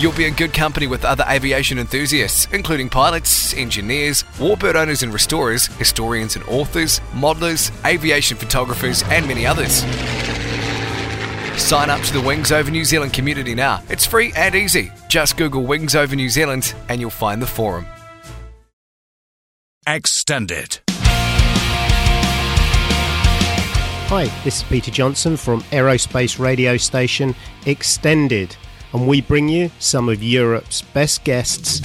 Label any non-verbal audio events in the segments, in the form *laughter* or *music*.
You'll be in good company with other aviation enthusiasts, including pilots, engineers, warbird owners and restorers, historians and authors, modelers, aviation photographers, and many others. Sign up to the Wings Over New Zealand community now. It's free and easy. Just Google Wings Over New Zealand and you'll find the forum. Extended. Hi, this is Peter Johnson from aerospace radio station Extended, and we bring you some of Europe's best guests.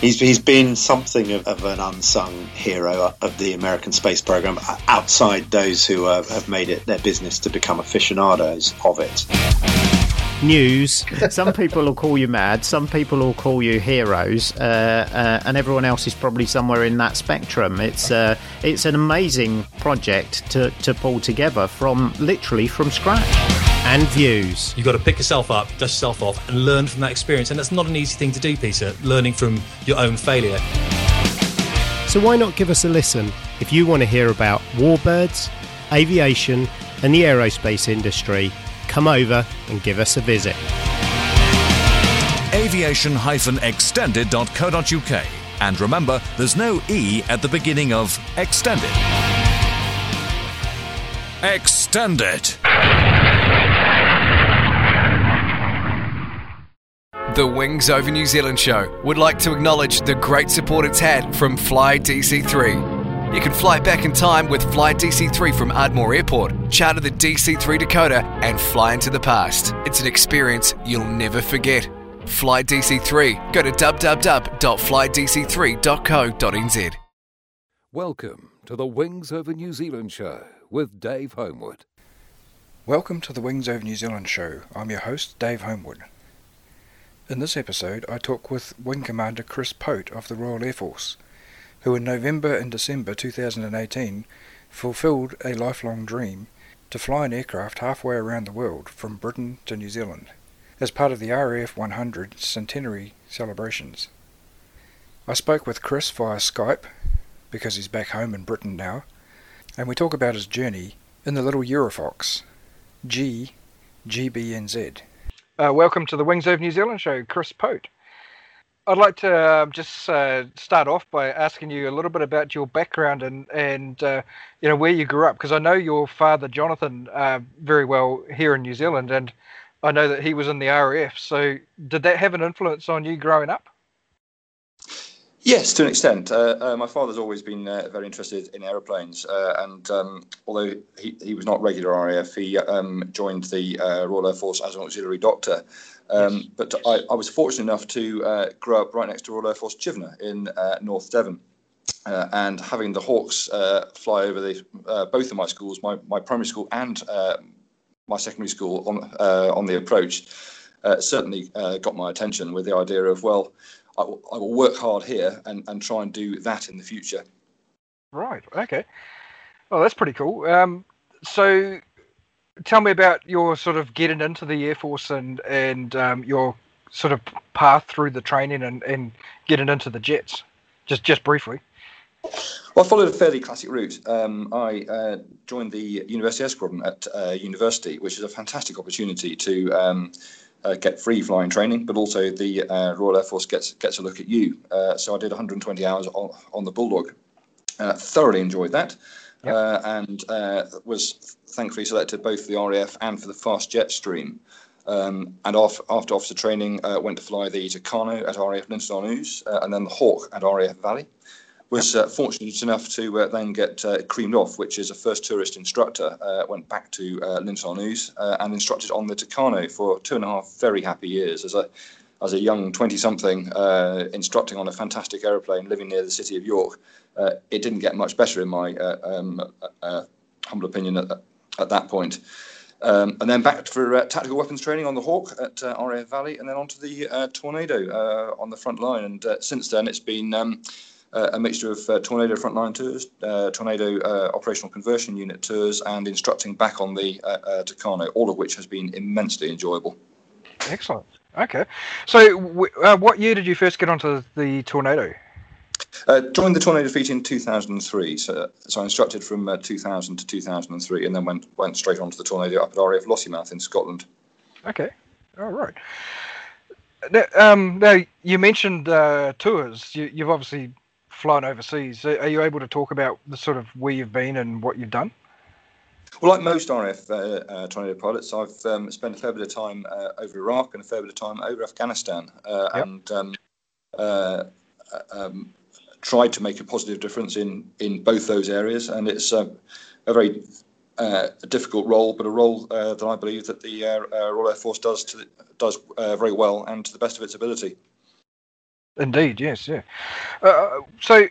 He's, he's been something of, of an unsung hero of the American space program outside those who uh, have made it their business to become aficionados of it. News. Some people will call you mad, some people will call you heroes, uh, uh, and everyone else is probably somewhere in that spectrum. It's uh, it's an amazing project to, to pull together from literally from scratch. And views. You've got to pick yourself up, dust yourself off, and learn from that experience. And that's not an easy thing to do, Peter, learning from your own failure. So why not give us a listen if you want to hear about warbirds, aviation, and the aerospace industry? Come over and give us a visit. aviation-extended.co.uk. And remember, there's no E at the beginning of extended. Extended. The Wings Over New Zealand show would like to acknowledge the great support it's had from Fly DC3. You can fly back in time with Fly DC3 from Ardmore Airport, charter the DC3 Dakota, and fly into the past. It's an experience you'll never forget. Fly DC3. Go to www.flydc3.co.nz. Welcome to the Wings Over New Zealand show with Dave Homewood. Welcome to the Wings Over New Zealand show. I'm your host, Dave Homewood. In this episode, I talk with Wing Commander Chris Pote of the Royal Air Force, who in November and December 2018 fulfilled a lifelong dream to fly an aircraft halfway around the world from Britain to New Zealand as part of the RAF 100 centenary celebrations. I spoke with Chris via Skype because he's back home in Britain now, and we talk about his journey in the little Eurofox G GBNZ. Uh, welcome to the Wings of New Zealand show, Chris Pote. I'd like to uh, just uh, start off by asking you a little bit about your background and and uh, you know where you grew up because I know your father Jonathan uh, very well here in New Zealand and I know that he was in the RAF. So did that have an influence on you growing up? Yes, to an extent. Uh, uh, my father's always been uh, very interested in aeroplanes, uh, and um, although he, he was not regular RAF, he um, joined the uh, Royal Air Force as an auxiliary doctor. Um. But I, I, was fortunate enough to uh, grow up right next to Royal Air Force Chivenor in North Devon. and having the Hawks fly over the, both of my schools, my, my primary school and my secondary school on on the approach, certainly got my attention with the idea of well, I will, will work hard here and, and try and do that in the future. Right. Okay. Well, that's pretty cool. Um, so, tell me about your sort of getting into the Air Force and and um, your sort of path through the training and, and getting into the jets. Just just briefly. Well, I followed a fairly classic route. Um, I uh, joined the University Air Squadron at uh, university, which is a fantastic opportunity to um, uh, get free flying training, but also the uh, Royal Air Force gets gets a look at you. Uh, so I did 120 hours on, on the Bulldog. Uh, thoroughly enjoyed that, yep. Uh, and uh, was thankfully selected both for the RAF and for the fast jet stream. Um, and off, after officer training, went to fly the Tucano at RAF Linton on Ouse, and then the Hawk at RAF Valley was uh, fortunate enough to uh, then get uh, creamed off, which is a first tourist instructor. Uh, went back to uh, Linton on Ouse uh, and instructed on the Tucano for two and a half very happy years as a as a young 20 something uh, instructing on a fantastic aeroplane living near the city of York. it didn't get much better, in my um, humble opinion, at, at that point. Um, and then back for uh, tactical weapons training on the Hawk at uh, RAF Valley, and then onto the uh, Tornado on the front line. And since then, it's been um, a mixture of Tornado frontline tours, Tornado operational conversion unit tours, and instructing back on the Tucano, all of which has been immensely enjoyable. Excellent. Okay. So, w- what year did you first get onto the Tornado? Uh, joined the Tornado Fleet in 2003, so, so I instructed from uh, 2000 to 2003, and then went went straight on to the Tornado up at RAF Lossiemouth in Scotland. Okay, all right. Now, um, now you mentioned uh, tours. You, you've obviously flown overseas. Are you able to talk about the sort of where you've been and what you've done? Well, like most RF uh, uh, tornado pilots, I've um, spent a fair bit of time uh, over Iraq and a fair bit of time over Afghanistan, uh, yep. and um, uh, um, tried to make a positive difference in in both those areas. And it's a very uh, difficult role, but a role uh, that I believe that the uh, uh Royal Air Force does to, does uh, very well and to the best of its ability. Indeed, yes, yeah. Uh, so,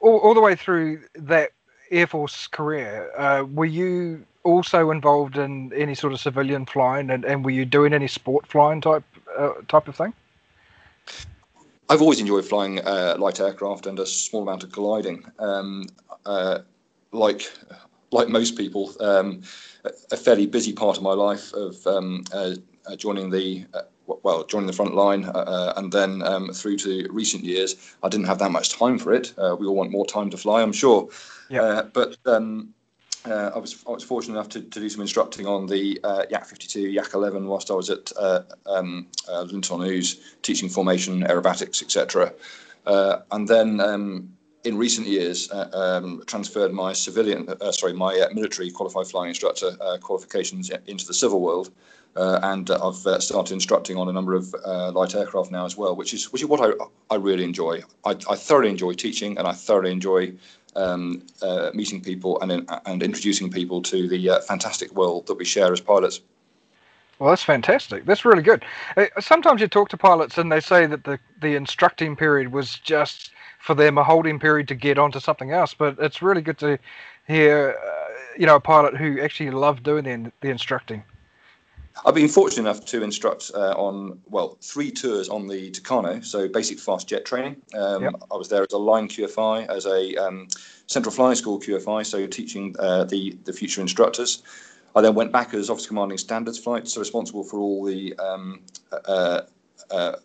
all, all the way through that Air Force career, were you also involved in any sort of civilian flying, and, and were you doing any sport flying type type of thing? I've always enjoyed flying uh, light aircraft and a small amount of gliding. Um, uh, like like most people, um, a fairly busy part of my life of um, uh, uh joining the uh, well joining the front line uh, and then um, through to recent years, I didn't have that much time for it. we all want more time to fly, I'm sure. Yeah. but um, uh, I was I was fortunate enough to, to do some instructing on the uh, Yak 52, Yak 11 whilst I was at uh, um, uh, Linton on Ouse, teaching formation, aerobatics, etc. Uh, and then um, in recent years, uh, um, transferred my civilian, uh, sorry, my military qualified flying instructor qualifications into the civil world. And I've started instructing on a number of light aircraft now as well, which is which is what I, I really enjoy. I, I thoroughly enjoy teaching, and I thoroughly enjoy um, uh, meeting people and, and introducing people to the uh, fantastic world that we share as pilots. Well, that's fantastic. That's really good. Uh, sometimes you talk to pilots and they say that the, the instructing period was just for them a holding period to get onto something else. But it's really good to hear, uh, you know, a pilot who actually loved doing the, the instructing. I've been fortunate enough to instruct uh, on, well, three tours on the Tucano, so basic fast jet training. Um, yep. I was there as a line QFI, as a um, Central Flying School QFI, so teaching uh, the, the future instructors. I then went back as Officer Commanding Standards Flight, so responsible for all the um, uh, uh,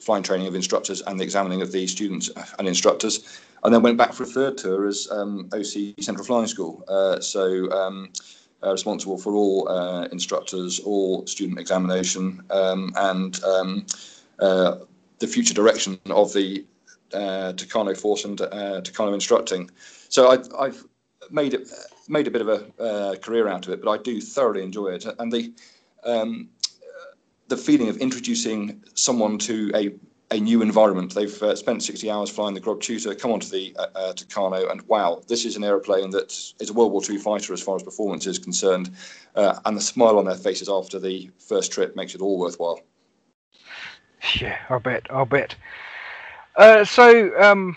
flying training of instructors and the examining of the students and instructors. And then went back for a third tour as um, OC Central Flying School. Uh, so um, uh, responsible for all uh, instructors, all student examination, um, and um, uh, the future direction of the uh, Tucano force and uh, Tucano instructing. So I, have made it made a bit of a uh, career out of it, but I do thoroughly enjoy it, and the um, the feeling of introducing someone to a a new environment. They've uh, spent 60 hours flying the Grob Tutor, come onto the uh, uh, and wow, this is an aeroplane that is a World War II fighter as far as performance is concerned. Uh, and the smile on their faces after the first trip makes it all worthwhile. Yeah, I'll bet. I'll bet. Uh, so um,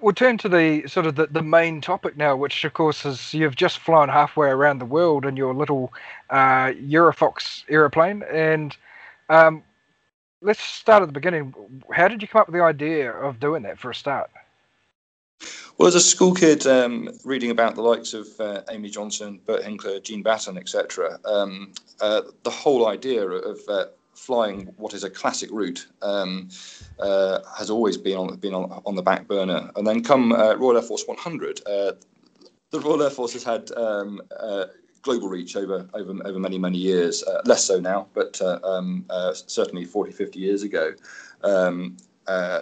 we'll turn to the sort of the, the main topic now, which of course is you've just flown halfway around the world in your little uh, Eurofox aeroplane, and um, let's start at the beginning. How did you come up with the idea of doing that for a start? Well, as a school kid, um, reading about the likes of uh, Amy Johnson, Bert Hinkler, Jean Batten, etc., um, uh, the whole idea of uh, flying what is a classic route um, uh, has always been on been on, on, the back burner. And then come uh, Royal Air Force 100, uh, the Royal Air Force has had um, global reach over over, over many many years. Uh, less so now, but uh, um, uh, certainly 40, 50 years ago, um, uh,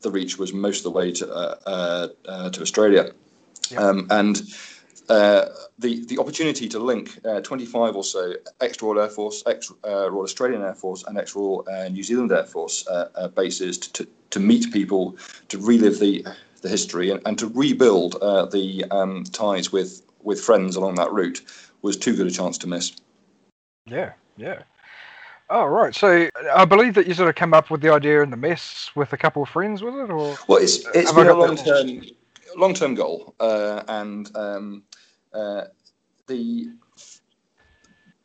the reach was most of the way to uh, uh, to Australia, yeah. um, and. the the opportunity to link 25 or so ex Royal Air Force, ex Royal Australian Air Force, and ex Royal New Zealand Air Force bases to, to, to meet people, to relive the the history, and, and to rebuild the um, ties with with friends along that route was too good a chance to miss. Yeah, yeah. Oh right, so I believe that you sort of came up with the idea in the mess with a couple of friends, was it? Or well, it's it's been a long term long term goal, uh, and um, uh, the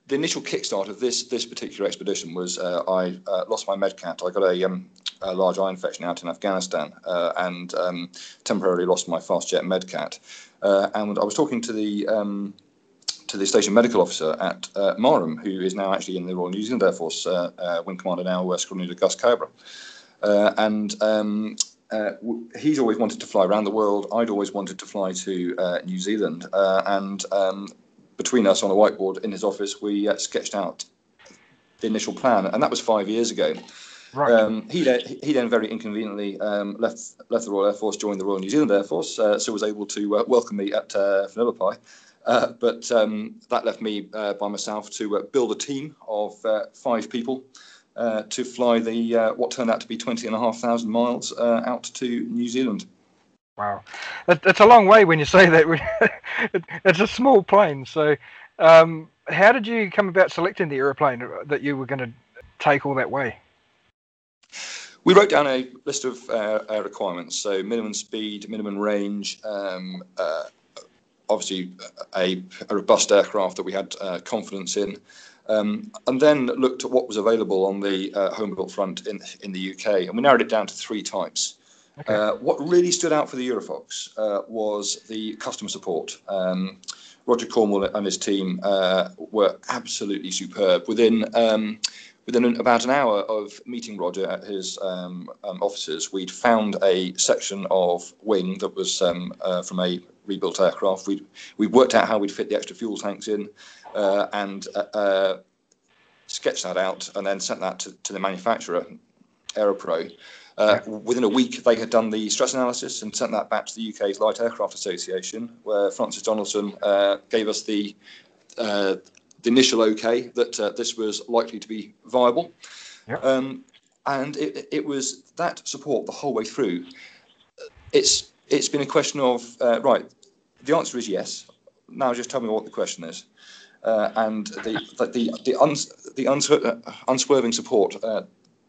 the initial kickstart of this this particular expedition was uh, I uh, lost my medcat. I got a, um, a, large eye infection out in Afghanistan uh, and um, temporarily lost my fast jet medcat. Uh, and I was talking to the um, to the station medical officer at uh, Marham, who is now actually in the Royal New Zealand Air Force uh, Wing Commander now, uh, Squadron Leader Gus Cobra. and um, uh, he's always wanted to fly around the world. I'd always wanted to fly to uh, New Zealand. Uh, and um, between us on a whiteboard in his office, we uh, sketched out the initial plan. And that was five years ago. Right. Um, he, then, he then very inconveniently um, left left the Royal Air Force, joined the Royal New Zealand Air Force, uh, so was able to uh, welcome me at uh, Uh, but um, that left me by myself to build a team of five people uh, to fly the uh, what turned out to be 20 and a half thousand miles uh, out to New Zealand. Wow, that's a long way when you say that. *laughs* it's a small plane. So, um, how did you come about selecting the aeroplane that you were going to take all that way? We wrote down a list of uh, requirements. So, minimum speed, minimum range, um, uh, obviously a, a, robust aircraft that we had uh, confidence in. Um, and then looked at what was available on the uh, home built front in, in the UK, and we narrowed it down to three types. Okay. Uh, what really stood out for the Eurofox uh, was the customer support. Um, Roger Cornwall and his team uh, were absolutely superb. Within um, within an, about an hour of meeting Roger at his um, um, offices, we'd found a section of wing that was um, uh, from a rebuilt aircraft. We'd, we worked out how we'd fit the extra fuel tanks in uh, and uh, uh, sketched that out and then sent that to, to the manufacturer, Aeropro. Uh, within a week, they had done the stress analysis and sent that back to the UK's Light Aircraft Association, where Francis Donaldson uh, gave us the, uh, the initial okay that this was likely to be viable. Yep. Um, and it, it was that support the whole way through. It's it's been a question of right. The answer is yes. Now just tell me what the question is uh, and the the the, uns, the unswer- uh, unswerving support uh,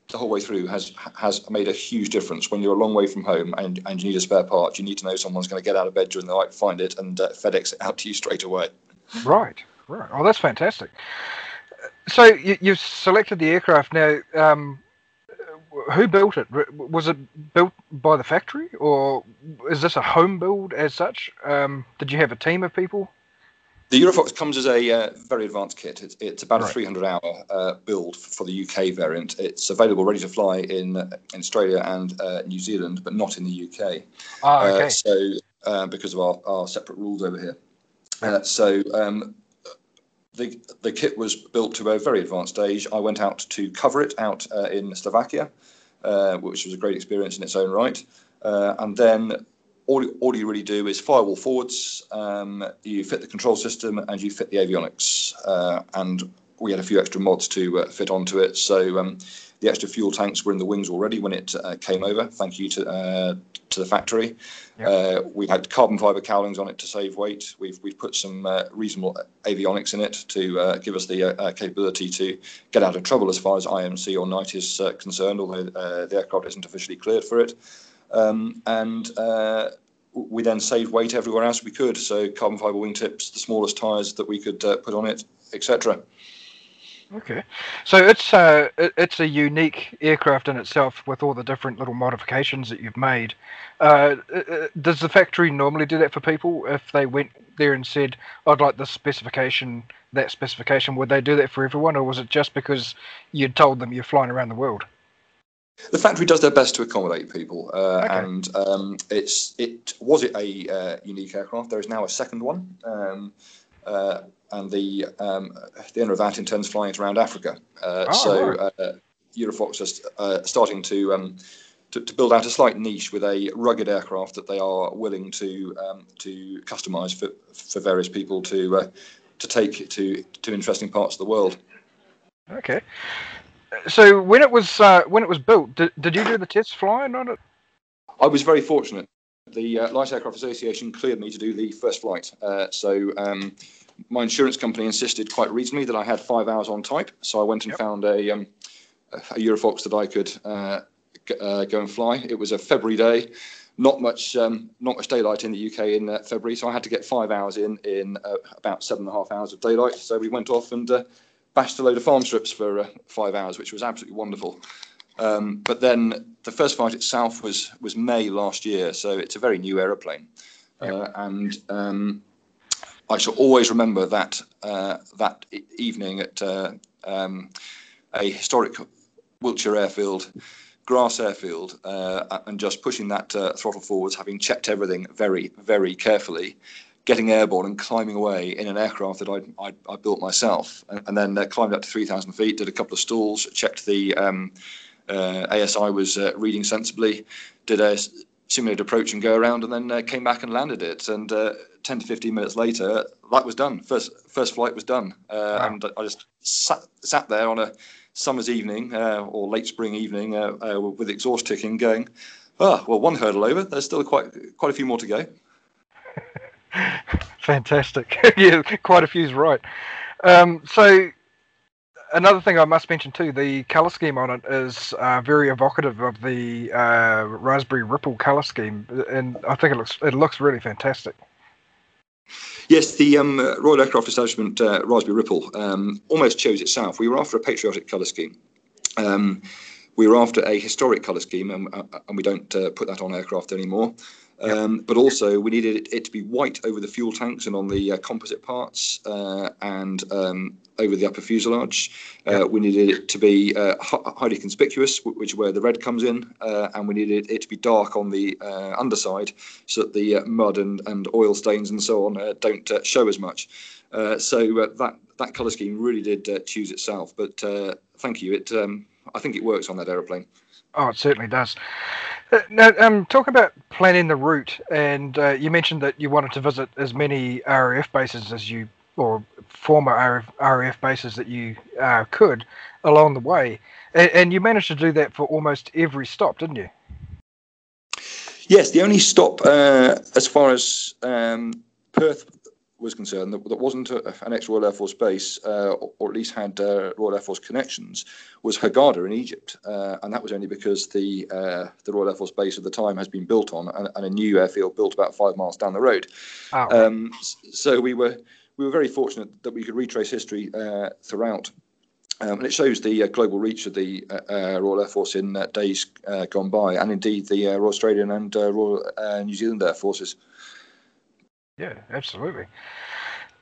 the whole way through has has made a huge difference. When you're a long way from home and, and you need a spare part, you need to know someone's going to get out of bed during the night, find it, and uh, FedEx it out to you straight away. Right, right. Oh, that's fantastic. So you, you've selected the aircraft now. Um, who built it? Was it built by the factory, or is this a home build as such? Um, did you have a team of people? The Eurofox comes as a uh, very advanced kit. It's, it's about right. a 300 hour uh, build for the UK variant. It's available ready to fly in, in Australia and uh, New Zealand, but not in the UK. Ah, uh, okay. so, uh, because of our, our separate rules over here. Uh, so, um, the, the kit was built to a very advanced stage. I went out to cover it out in Slovakia, which was a great experience in its own right. and then all, all you really do is firewall forwards, um, you fit the control system, and you fit the avionics. Uh, and we had a few extra mods to uh, fit onto it. So um, the extra fuel tanks were in the wings already when it uh, came over. Thank you to uh, to the factory. Yep. Uh, we had carbon fiber cowlings on it to save weight. We've we've put some uh, reasonable avionics in it to give us the capability to get out of trouble as far as IMC or night is concerned. Although the aircraft isn't officially cleared for it. Um, and uh, we then saved weight everywhere else we could. So carbon fiber wingtips, the smallest tyres that we could uh, put on it, etc. Okay, so it's uh, it's a unique aircraft in itself with all the different little modifications that you've made. Uh, uh, does the factory normally do that for people if they went there and said, "I'd like this specification, that specification"? Would they do that for everyone, or was it just because you'd told them you're flying around the world? The factory does their best to accommodate people, uh, okay. and um, it's it was it a uh, unique aircraft. There is now a second one, um, uh, and the um, the owner of that intends flying it around Africa. Uh, oh, so right. Uh, Eurofox is uh, starting to, um, to, to build out a slight niche with a rugged aircraft that they are willing to um, to customise for for various people to to take to to interesting parts of the world. Okay so when it was uh, when it was built, did, did you do the test flying on it? I was very fortunate. The uh, Light Aircraft Association cleared me to do the first flight. Uh, so um, my insurance company insisted quite reasonably that I had five hours on type. So I went and yep. found a, um, a Eurofox that I could uh, g- uh, go and fly. It was a February day. Not much, um, not much daylight in the UK in uh, February, so I had to get five hours in in about seven and a half hours of daylight. So we went off and bashed a load of farm strips for uh, five hours, which was absolutely wonderful. Um, but then the first flight itself was was May last year, so it's a very new aeroplane, uh, and um, I shall always remember that uh, that evening at uh, um, a historic Wiltshire airfield, grass airfield, uh, and just pushing that uh, throttle forwards, having checked everything very very carefully, getting airborne and climbing away in an aircraft that I'd, I'd, I built myself, and, and then uh, climbed up to 3,000 feet, did a couple of stalls, checked the um, uh, ASI was reading sensibly, did a s- simulated approach and go around, and then uh, came back and landed it. And uh, 10 to 15 minutes later, that was done. First first flight was done, uh, and I just sat, sat there on a summer's evening uh, or late spring evening uh, uh, with exhaust ticking, going, "Ah, well, one hurdle over. There's still quite quite a few more to go." *laughs* Fantastic. *laughs* yeah, quite a few's right. Um, so another thing I must mention too, the color scheme on it is uh, very evocative of the uh, Raspberry Ripple color scheme, and I think it looks it looks really fantastic. Yes, the um, Royal Aircraft Establishment uh, Raspberry Ripple um, almost chose itself. We were after a patriotic colour scheme. Um, we were after a historic colour scheme, and, uh, and we don't uh, put that on aircraft anymore. Um, but also, we needed it, it to be white over the fuel tanks and on the uh, composite parts, uh, and um, over the upper fuselage. Uh, We needed it to be uh, highly conspicuous, which is where the red comes in, uh, and we needed it to be dark on the uh, underside, so that the uh, mud and, and oil stains and so on uh, don't uh, show as much. Uh, so uh, that that colour scheme really did uh, choose itself. But uh, thank you. It um, I think it works on that aeroplane. Oh, it certainly does. Uh, Now, um, talk about planning the route, and uh, you mentioned that you wanted to visit as many RAF bases as you, or former RAF, RAF bases that you uh, could along the way, and, and you managed to do that for almost every stop, didn't you? Yes, the only stop uh, as far as um, Perth was concerned that, that wasn't a, an ex-Royal Air Force base, uh, or, or at least had uh, Royal Air Force connections, was Hurghada in Egypt, uh, and that was only because the uh, the Royal Air Force base at the time has been built on, and, and a new airfield built about five miles down the road. Oh. Um, so we were we were very fortunate that we could retrace history uh, throughout. Um, and it shows the uh, global reach of the uh, Royal Air Force in uh, days uh, gone by, and indeed the uh, Royal Australian and uh, Royal uh, New Zealand Air Forces. Yeah, absolutely.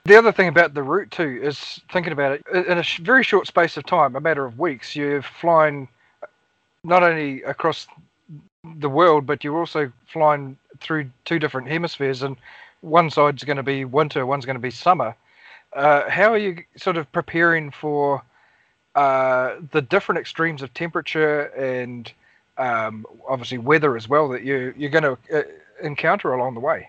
The other thing about the route too is thinking about it in a very short space of time, a matter of weeks, you're flying not only across the world, but you're also flying through two different hemispheres, and one side's going to be winter, one's going to be summer. Uh, how are you sort of preparing for uh, the different extremes of temperature and um, obviously weather as well that you you're going to uh, encounter along the way?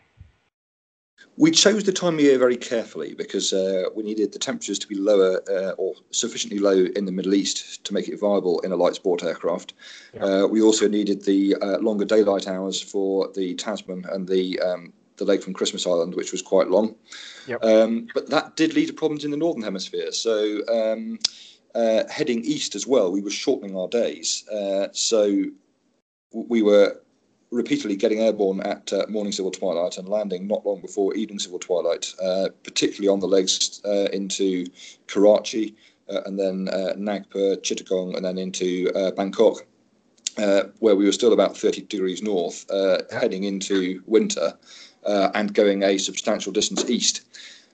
We chose the time of year very carefully because uh, we needed the temperatures to be lower uh, or sufficiently low in the Middle East to make it viable in a light sport aircraft. Uh, we also needed the uh, longer daylight hours for the Tasman and the um, the leg from Christmas Island, which was quite long. Yep. Um, but that did lead to problems in the northern hemisphere. So um, uh, heading east as well, we were shortening our days. Uh, so we were repeatedly getting airborne at uh, morning civil twilight and landing not long before evening civil twilight, uh, particularly on the legs uh, into Karachi uh, and then uh, Nagpur, Chittagong, and then into uh, Bangkok, where we were still about 30 degrees north, heading into winter and going a substantial distance east.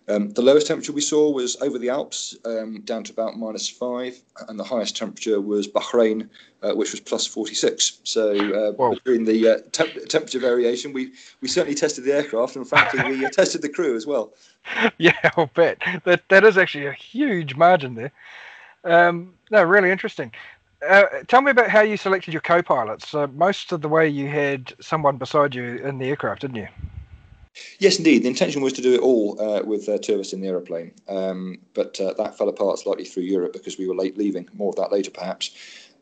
Um, the lowest temperature we saw was over the Alps, um, down to about minus five, and the highest temperature was Bahrain, uh, which was plus 46. So uh, between the uh, temp- temperature variation, we, we certainly tested the aircraft, and frankly, we uh, tested the crew as well. *laughs* yeah, I'll bet that that is actually a huge margin there. Um, no, really interesting. Uh, tell me about how you selected your co-pilots. Uh, most of the way you had someone beside you in the aircraft, didn't you? Yes, indeed. The intention was to do it all uh, with uh, two of us in the aeroplane, um, but uh, that fell apart slightly through Europe because we were late leaving. More of that later, perhaps.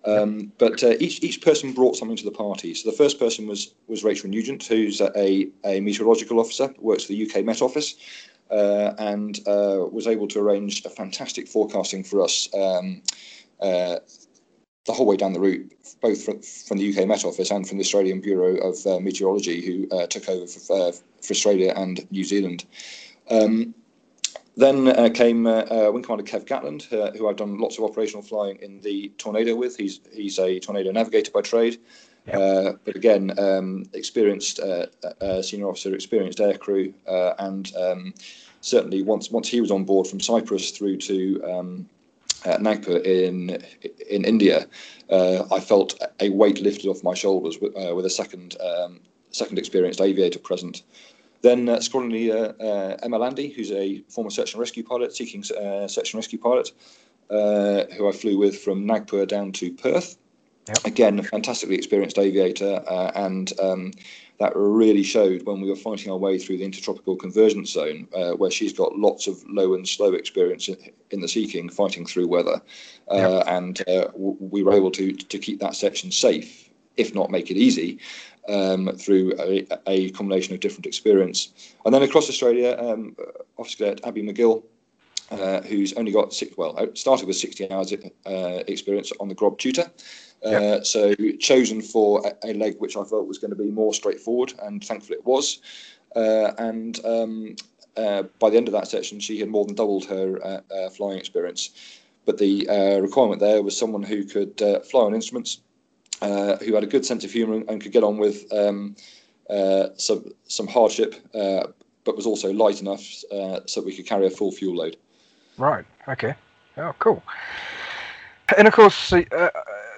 Um, but uh, each each person brought something to the party. So the first person was was Rachel Nugent, who's a, a meteorological officer, works for the UK Met Office, uh, and uh, was able to arrange a fantastic forecasting for us. Um, uh, the whole way down the route, both from, from the UK Met Office and from the Australian Bureau of uh, Meteorology, who uh, took over for, uh, for Australia and New Zealand. Um, Then uh, came uh, Wing Commander Kev Gatland, uh, who I've done lots of operational flying in the Tornado with. He's he's a Tornado navigator by trade, uh, but again, um, experienced uh, uh, senior officer, experienced aircrew, uh, and um, certainly once once he was on board from Cyprus through to uh, Nagpur in in India, uh, I felt a weight lifted off my shoulders with, uh, with a second um, second experienced aviator present. Then uh, leader uh, Emma Landy, who's a former search and rescue pilot, seeking uh, search and rescue pilot, uh, who I flew with from Nagpur down to Perth. Again, a fantastically experienced aviator, uh, and um, that really showed when we were fighting our way through the intertropical convergence zone, uh, where she's got lots of low and slow experience in, in the Sea King, fighting through weather, uh, and uh, w- we were able to to keep that section safe, if not make it easy, um, through a, a combination of different experience. And then across Australia, um, Officer Cadet Abby McGill, uh, who's only got six, well, uh, started with 60 hours uh, experience on the Grob Tutor. Uh, So chosen for a, a leg which I thought was going to be more straightforward, and thankfully it was. Uh, and um, uh, by the end of that section, she had more than doubled her uh, uh, flying experience. But the uh, requirement there was someone who could uh, fly on instruments, uh, who had a good sense of humour and could get on with um, uh, some some hardship, uh, but was also light enough uh, so we could carry a full fuel load. Right. Okay. Oh, cool. And of course, uh,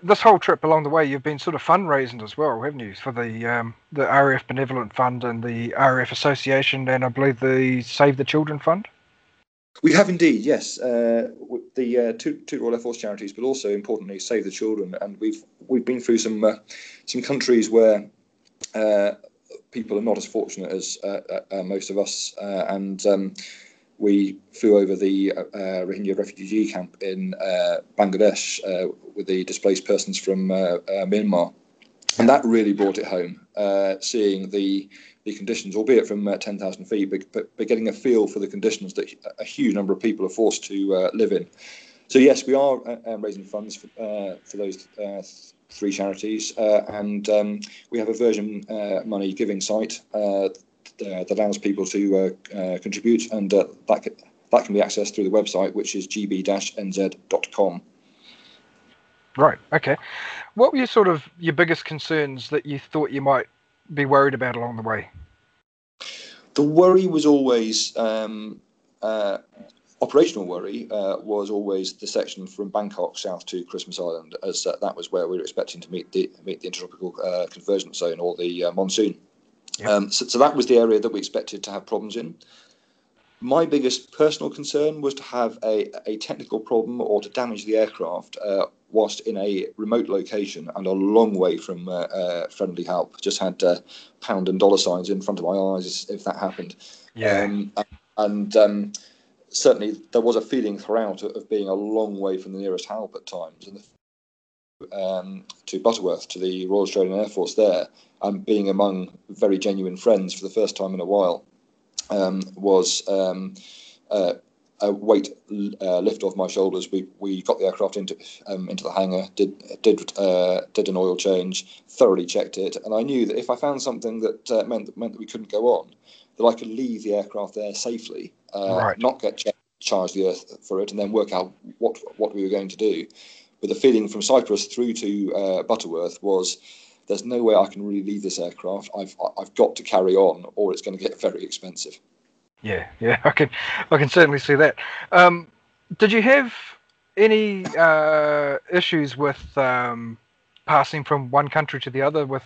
this whole trip along the way, you've been sort of fundraising as well, haven't you, for the um, the RAF Benevolent Fund and the RAF Association, and I believe the Save the Children Fund. We have indeed, yes. Uh, the uh, two, two Royal Air Force charities, but also importantly, Save the Children, and we've we've been through some uh, some countries where uh, people are not as fortunate as uh, uh, most of us, and um, we flew over the uh, uh, Rohingya refugee camp in uh, Bangladesh uh, with the displaced persons from uh, Myanmar, and that really brought it home. Seeing the the conditions, albeit from uh, 10,000 feet, but, but, but getting a feel for the conditions that a huge number of people are forced to live in. So yes, we are raising funds for, for those three charities, and um, we have a Virgin Money giving site that allows people to uh, uh, contribute, and uh, that can, that can be accessed through the website, which is gb-nz.com. Right. Okay. What were your sort of your biggest concerns that you thought you might be worried about along the way? The worry was always um, uh, operational worry uh, was always the section from Bangkok south to Christmas Island, as uh, that was where we were expecting to meet the meet the intertropical uh, convergence zone or the uh, monsoon. Um, so, so that was the area that we expected to have problems in. My biggest personal concern was to have a, a technical problem or to damage the aircraft uh, whilst in a remote location and a long way from uh, uh, friendly help. Just had uh, pound and dollar signs in front of my eyes if that happened. Yeah. Um, and um, certainly there was a feeling throughout of being a long way from the nearest help at times. And the um, to Butterworth, to the Royal Australian Air Force there, and being among very genuine friends for the first time in a while um, was um, uh, a weight uh, lift off my shoulders. We we got the aircraft into um, into the hangar, did did uh, did an oil change, thoroughly checked it, and I knew that if I found something that uh, meant that meant that we couldn't go on, that I could leave the aircraft there safely, uh, Right. not get ch- charged the earth for it, and then work out what what we were going to do. But the feeling from Cyprus through to uh, Butterworth was. There's no way I can really leave this aircraft. I've I've got to carry on, or it's going to get very expensive. Yeah, yeah, *laughs* I can, I can certainly see that. Um, did you have any uh, issues with um, passing from one country to the other with,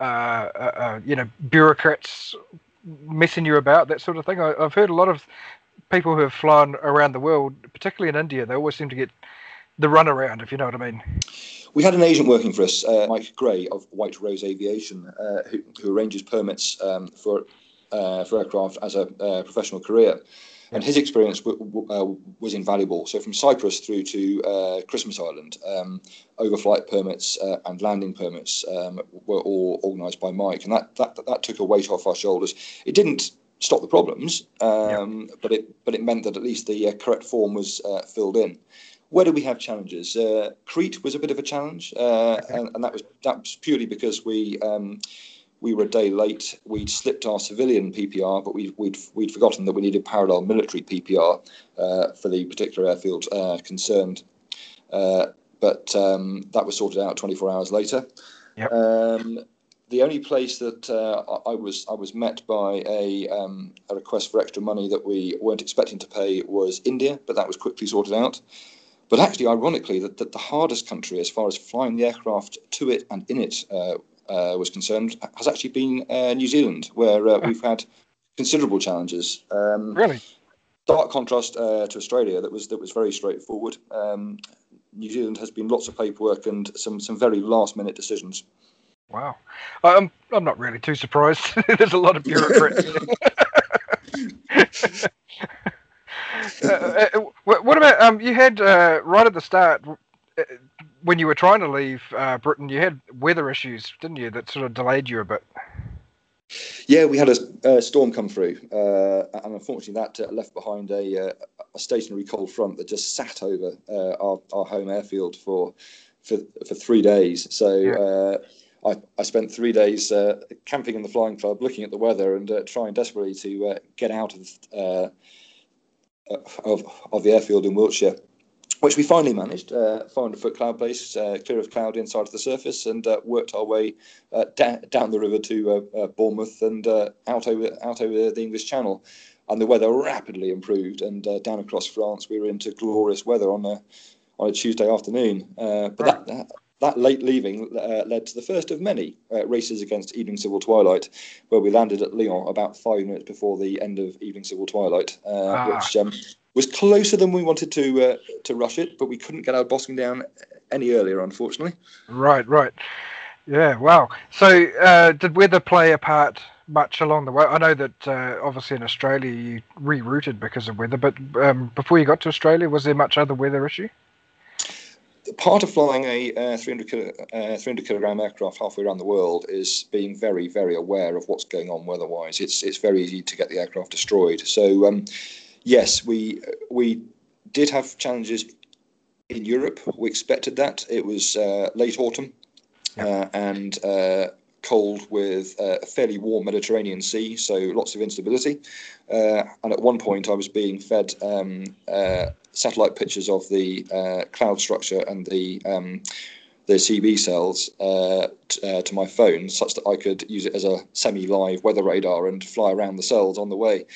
uh, uh, uh, you know, bureaucrats messing you about, that sort of thing? I, I've heard a lot of people who have flown around the world, particularly in India, they always seem to get the runaround, if you know what I mean. We had an agent working for us, uh, Mike Gray of White Rose Aviation, uh, who, who arranges permits um, for uh, for aircraft as a uh, professional career. And his experience w- w- uh, was invaluable. So from Cyprus through to uh, Christmas Island, um, overflight permits uh, and landing permits um, were all organised by Mike, and that, that that took a weight off our shoulders. It didn't stop the problems, um, but it but it meant that at least the uh, correct form was uh, filled in. Where do we have challenges? Uh, Crete was a bit of a challenge, uh, and, and that was that was purely because we um, we were a day late. We'd slipped our civilian PPR, but we'd we'd, we'd forgotten that we needed parallel military PPR uh, for the particular airfield uh, concerned. Uh, but um, that was sorted out 24 hours later. Yep. Um, the only place that uh, I was I was met by a, um, a request for extra money that we weren't expecting to pay was India, but that was quickly sorted out. But actually, ironically, that, that the hardest country as far as flying the aircraft to it and in it uh, uh, was concerned has actually been uh, New Zealand, where uh, we've had considerable challenges. Um, really, stark contrast uh, to Australia. That was that was very straightforward. Um, New Zealand has been lots of paperwork and some some very last minute decisions. Wow, I'm I'm not really too surprised. *laughs* There's a lot of bureaucrats. *laughs* uh, uh, what about um? You had uh, right at the start uh, when you were trying to leave uh, Britain, you had weather issues, didn't you? That sort of delayed you a bit. Yeah, we had a, a storm come through, uh, and unfortunately, that uh, left behind a, uh, a, stationary cold front that just sat over uh, our, our, home airfield for for, for three days. So yeah. I, I, spent three days camping in the flying club, looking at the weather, and trying desperately to get out of, of of the airfield in Wiltshire which we finally managed. Uh, 400 foot cloud base, uh, clear of cloud inside of the surface, and uh, worked our way uh, da- down the river to uh, uh, Bournemouth and out over out over the English Channel. And the weather rapidly improved, and down across France, we were into glorious weather on a on a Tuesday afternoon. but that, that, that late leaving led to the first of many races against evening civil twilight, where we landed at Lyon about five minutes before the end of evening civil twilight, ah. which um, was closer than we wanted to uh, to rush it, but we couldn't get our bossing down any earlier, unfortunately. Right, right. Yeah, wow. So, uh, did weather play a part much along the way? I know that uh, obviously in Australia you rerouted because of weather, but um, before you got to Australia, was there much other weather issue? Part of flying a uh, 300, kilo, uh, 300 kilogram aircraft halfway around the world is being very, very aware of what's going on weather-wise. It's it's very easy to get the aircraft destroyed. So. Um, yes, we we did have challenges in Europe. We expected that. It was uh, late autumn uh, and uh, cold with uh, a fairly warm Mediterranean Sea, so lots of instability. And at one point, I was being fed um, satellite pictures of the cloud structure and the um, the CB cells t- to my phone, such that I could use it as a semi-live weather radar and fly around the cells on the way.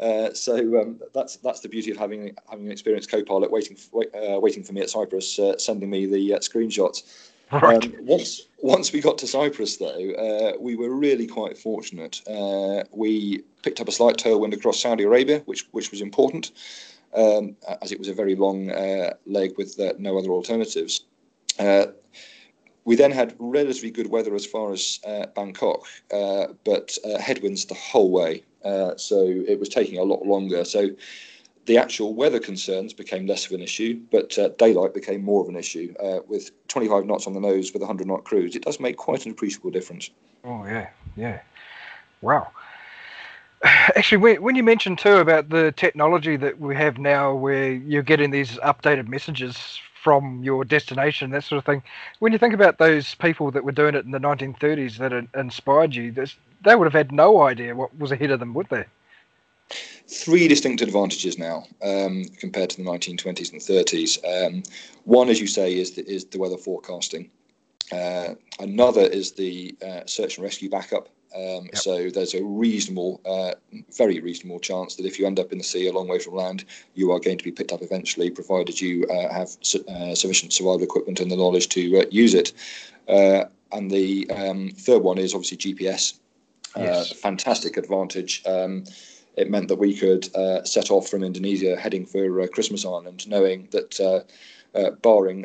Uh, so um, that's that's the beauty of having having an experienced co-pilot waiting for, uh, waiting for me at Cyprus, uh, sending me the uh, screenshots. Right. Um, once once we got to Cyprus, though, uh, we were really quite fortunate. we picked up a slight tailwind across Saudi Arabia, which which was important, um, as it was a very long leg with no other alternatives. We then had relatively good weather as far as uh, Bangkok, uh, but uh, headwinds the whole way. Uh, so it was taking a lot longer. So the actual weather concerns became less of an issue, but uh, daylight became more of an issue. Uh, with 25 knots on the nose with a 100 knot cruise, it does make quite an appreciable difference. Oh, yeah, yeah. Wow. Actually, when you mentioned too about the technology that we have now, where you're getting these updated messages from your destination, that sort of thing. When you think about those people that were doing it in the 1930s that inspired you, they would have had no idea what was ahead of them, would they? Three distinct advantages now um, compared to the 1920s and 30s. Um, one, as you say, is the, is the weather forecasting. Uh, another is the uh, search and rescue backup. Um, yep. So there's a reasonable, uh, very reasonable chance that if you end up in the sea a long way from land, you are going to be picked up eventually, provided you uh, have su- uh, sufficient survival equipment and the knowledge to uh, use it. Uh, and the um, third one is obviously GPS. Uh, yes. fantastic advantage. Um, it meant that we could set off from Indonesia heading for Christmas Island, knowing that barring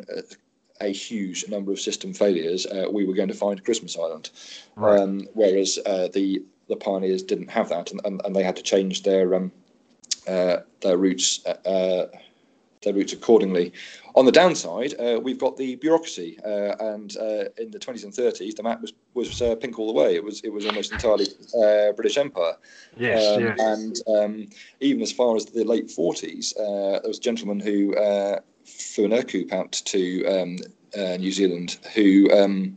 a huge number of system failures, uh, we were going to find Christmas Island. Right. Um, whereas uh, the the pioneers didn't have that, and, and, and they had to change their um, uh, their routes uh, uh, their routes accordingly. On the downside, uh, we've got the bureaucracy, and in the 20s and 30s, the map was was pink all the way. It was it was almost entirely British Empire. Yes, um, yes. And um, even as far as the late 40s, there was a gentleman who air coup out to um, uh, New Zealand who um,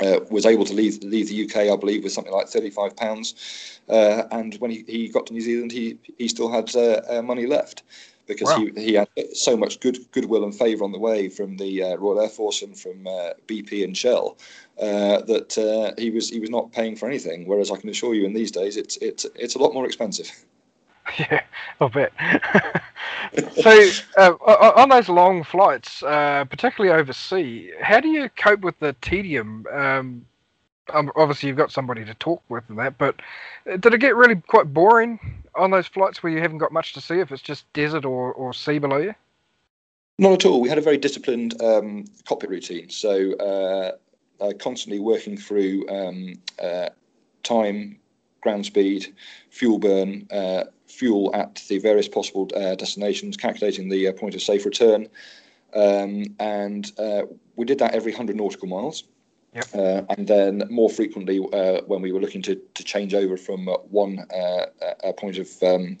uh, was able to leave leave the UK, I believe, with something like thirty five pounds. Uh, and when he, he got to New Zealand, he he still had uh, uh money left because wow. he, he had so much good goodwill and favour on the way from the uh, Royal Air Force and from uh, BP and Shell that he was he was not paying for anything. Whereas I can assure you, in these days, it's it's it's a lot more expensive. *laughs* *laughs* Yeah, a bit. *laughs* so, uh, on those long flights, uh, particularly overseas, how do you cope with the tedium? Um, obviously, you've got somebody to talk with and that, but uh, did it get really quite boring on those flights where you haven't got much to see if it's just desert or, or sea below you? Not at all. We had a very disciplined um, cockpit routine, so uh, constantly working through um, uh, time, ground speed, fuel burn, uh, fuel at the various possible uh, destinations, calculating the uh, point of safe return. Um, and uh, we did that every 100 nautical miles. Yep. Uh, and then more frequently, uh, when we were looking to, to change over from one point of um,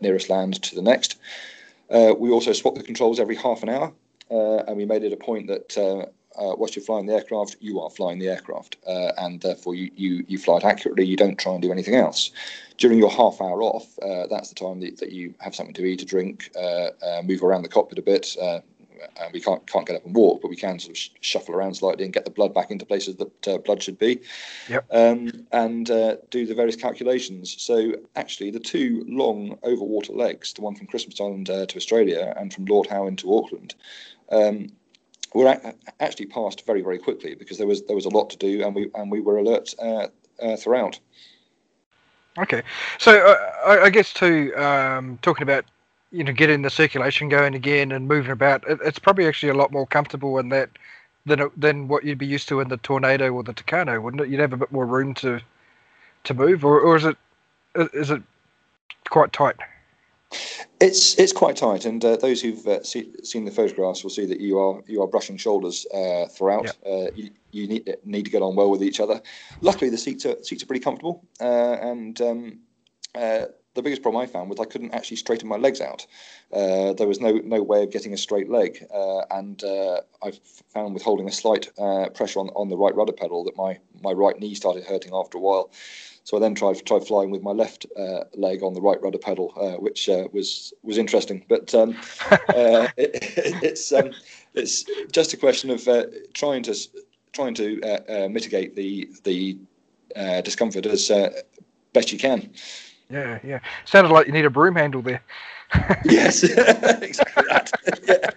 nearest land to the next, we also swapped the controls every half an hour. and we made it a point that uh, whilst you're flying the aircraft, you are flying the aircraft, uh, and therefore you, you, you fly it accurately. You don't try and do anything else. During your half hour off, uh, that's the time that, that you have something to eat, to drink, uh, uh, move around the cockpit a bit. Uh, we can't can't get up and walk, but we can sort of sh- shuffle around slightly and get the blood back into places that blood should be. Yep. Um, and do the various calculations. So actually, the two long overwater legs, the one from Christmas Island to Australia and from Lord Howe into Auckland. Um, were actually passed very very quickly because there was there was a lot to do and we and we were alert uh, uh, throughout. Okay, so uh, I, guess too um, talking about you know getting the circulation going again and moving about, it, it's probably actually a lot more comfortable in that than than what you'd be used to in the tornado or the Tucano, wouldn't it? You'd have a bit more room to to move, or, or is it is it quite tight? It's it's quite tight, and uh, those who've uh, see, seen the photographs will see that you are you are brushing shoulders uh, throughout. Uh, you, you need need to get on well with each other. Luckily, the seats are seats are pretty comfortable, uh, and um, uh, the biggest problem I found was I couldn't actually straighten my legs out. there was no no way of getting a straight leg, and I found with holding a slight pressure on on the right rudder pedal that my my right knee started hurting after a while. So I then tried tried flying with my left uh, leg on the right rudder pedal, uh, which uh, was was interesting. But um, *laughs* uh, it, it's um, it's just a question of uh, trying to trying to uh, mitigate the the discomfort as best you can. Yeah, yeah. Sounded like you need a broom handle there. *laughs* yes, *laughs* exactly that.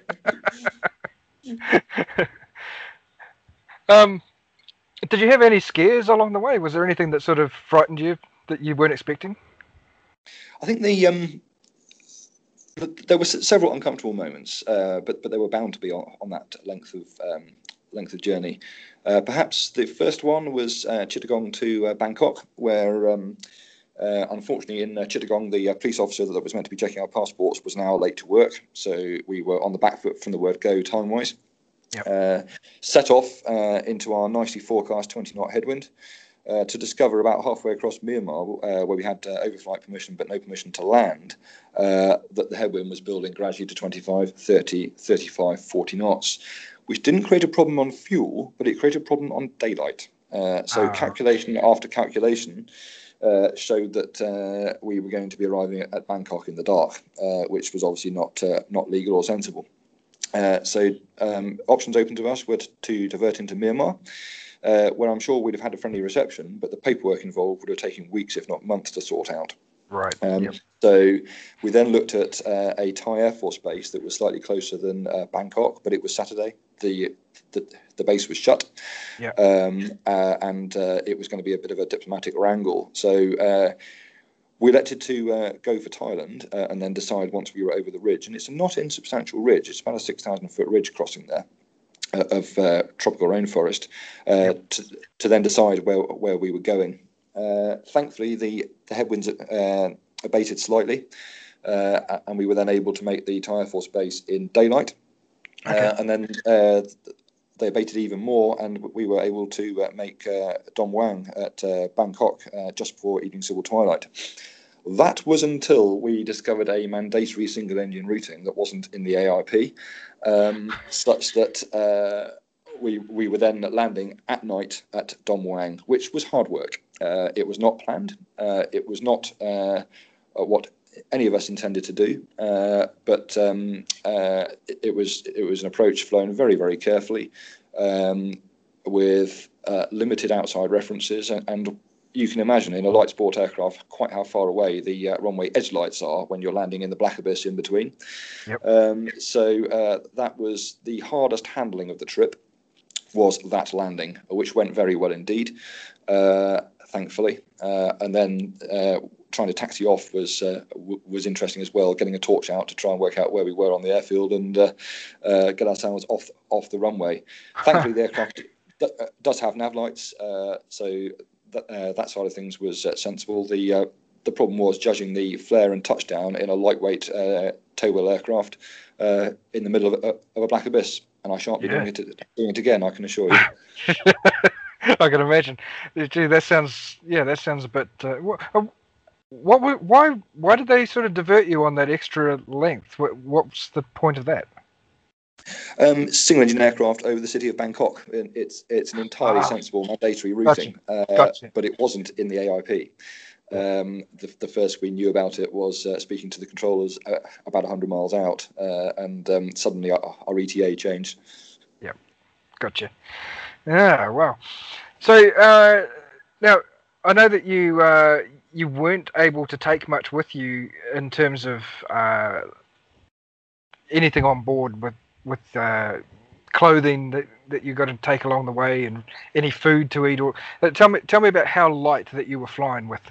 yeah. um, did you have any scares along the way? Was there anything that sort of frightened you that you weren't expecting? I think the um, there were several uncomfortable moments, uh, but but they were bound to be on, on that length of um, length of journey. Uh, perhaps the first one was uh, Chittagong to uh, Bangkok, where um, uh, unfortunately in uh, Chittagong the police officer that was meant to be checking our passports was now late to work, so we were on the back foot from the word go time wise. Yep. Uh, set off uh, into our nicely forecast 20 knot headwind uh, to discover about halfway across Myanmar, uh, where we had uh, overflight permission but no permission to land, uh, that the headwind was building gradually to 25, 30, 35, 40 knots, which didn't create a problem on fuel, but it created a problem on daylight. so, ah. calculation after calculation. Uh, showed that uh, we were going to be arriving at, Bangkok in the dark, uh, which was obviously not not legal or sensible. Uh, so um, options open to us were to, to divert into Myanmar, uh, where I'm sure we'd have had a friendly reception, but the paperwork involved would have taken weeks, if not months, to sort out. Right. Um, yep. So we then looked at uh, a Thai Air Force base that was slightly closer than uh, Bangkok, but it was Saturday. The the, the base was shut, yeah. um, uh, and uh, it was going to be a bit of a diplomatic wrangle. So we elected to uh, go for Thailand uh, and then decide once we were over the ridge. And it's a not insubstantial ridge. It's about a 6,000 foot ridge crossing there uh, of uh, tropical rainforest uh, to, to then decide where, where we were going. Uh, thankfully, the, the headwinds abated slightly. and we were then able to make the Thai Air Force base in daylight. Okay. and then they abated even more, and we were able to uh, make uh, Don Mueang at uh, Bangkok just before evening civil twilight. That was until we discovered a mandatory single engine routing that wasn't in the AIP, um, such that uh, we we were then landing at night at Don Muang, which was hard work. Uh, it was not planned. Uh, it was not what any of us intended to do, uh, but um, uh, it, it, was it was an approach flown very very carefully, um, with limited outside references, and, and, you can imagine in a light sport aircraft quite how far away the runway edge lights are when you're landing in the black abyss in between. Yep. Um, so that was the hardest handling of the trip was that landing, which went very well indeed, uh, thankfully. Uh, and then uh, trying to taxi off was uh, w- was interesting as well. Getting a torch out to try and work out where we were on the airfield and uh, uh, get ourselves off off the runway. *laughs* Thankfully, the aircraft d- does have nav lights, so that that side of things was sensible. The the problem was judging the flare and touchdown in a lightweight uh, aircraft uh, in the middle of a, of a black abyss and I shan't be yeah. doing it doing it again. I can assure you. *laughs* I can imagine. Gee, that sounds yeah, that sounds a bit. Uh, what, why, why did they sort of divert you on that extra length? What, what's the point of that? Um, single engine aircraft over the city of Bangkok. It's it's an entirely ah, sensible mandatory routing, gotcha. Uh, gotcha. but it wasn't in the AIP. Um, the, the, first we knew about it was uh, speaking to the controllers uh, about 100 miles out, uh, and um, suddenly our, our, ETA changed. Yeah, gotcha. Yeah, wow. So uh, now I know that you uh, you weren't able to take much with you in terms of uh, anything on board with with clothing that, that you got to take along the way and any food to eat or tell me tell me about how light that you were flying with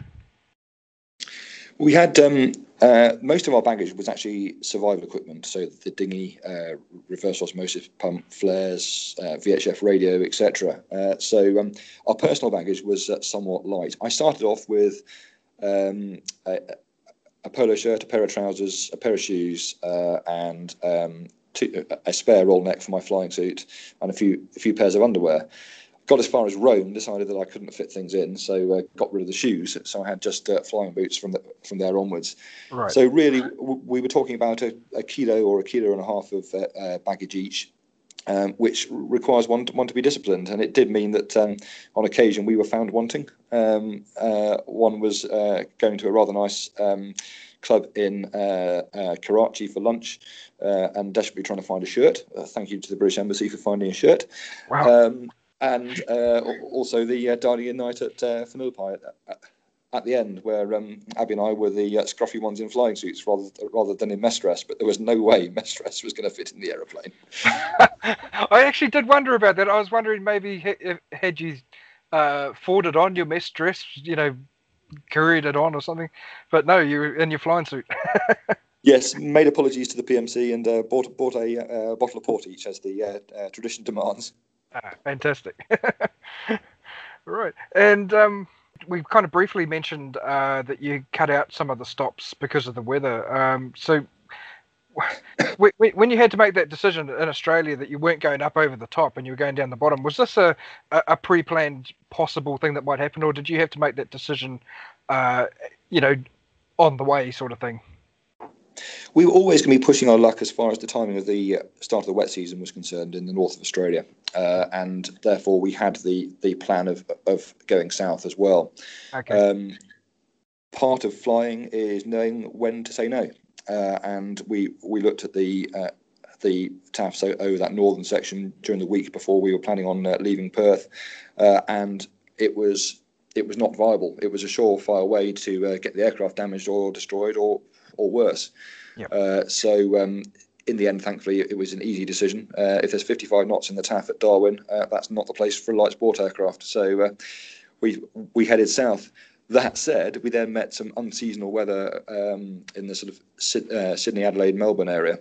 we had um, uh, most of our baggage was actually survival equipment, so the dinghy, uh, reverse osmosis pump, flares, uh, VHF radio, etc. Uh, so um, our personal baggage was uh, somewhat light. I started off with um, a, a, polo shirt, a pair of trousers, a pair of shoes, uh, and um, two, a spare roll neck for my flying suit, and a few a few pairs of underwear got as far as Rome, decided that I couldn't fit things in, so uh, got rid of the shoes. So I had just uh, flying boots from the, from there onwards. Right. So really, w- we were talking about a, a, kilo or a kilo and a half of uh, uh baggage each. Um, which requires one to, one to be disciplined, and it did mean that um, on occasion we were found wanting. Um, uh, one was uh, going to a rather nice um, club in Karachi for lunch, and desperately trying to find a shirt. thank you to the British Embassy for finding a shirt. Wow um, and uh, also the uh, dining in night at uh, Whenuapai at, at, the end, where um, Abby and I were the uh, scruffy ones in flying suits rather rather than in mess dress. But there was no way *laughs* mess dress was going to fit in the aeroplane. *laughs* I actually did wonder about that. I was wondering maybe if, had you uh, forwarded on your mess dress, you know, couriered it on or something. But no, you were in your flying suit. *laughs* Yes, made apologies to the PMC and uh, bought bought a uh, bottle of port each as the uh, uh, tradition demands. Ah, fantastic. right. And um, we kind of briefly mentioned uh, that you cut out some of the stops because of the weather. Um, so *sighs* when you had to make that decision in Australia that you weren't going up over the top and you were going down the bottom, was this a, a pre-planned possible thing that might happen, or did you have to make that decision, uh, you know, on the way sort of thing? We were always going to be pushing our luck as far as the timing of the uh, start of the wet season was concerned in the north of Australia, uh, and therefore we had the the plan of of going south as well. Okay. Um, part of flying is knowing when to say no, uh, and we we looked at the uh, the TAFs over that northern section during the week before we were planning on uh, leaving Perth, uh, and it was it was not viable. It was a surefire way to get the aircraft damaged or destroyed or or worse. Yep. Uh, so um, in the end, thankfully, it was an easy decision. Uh, if there's 55 knots in the TAF at Darwin, uh, that's not the place for a light sport aircraft. So uh, we we headed south. That said, we then met some unseasonal weather um, in the sort of uh, Sydney, Adelaide, Melbourne area.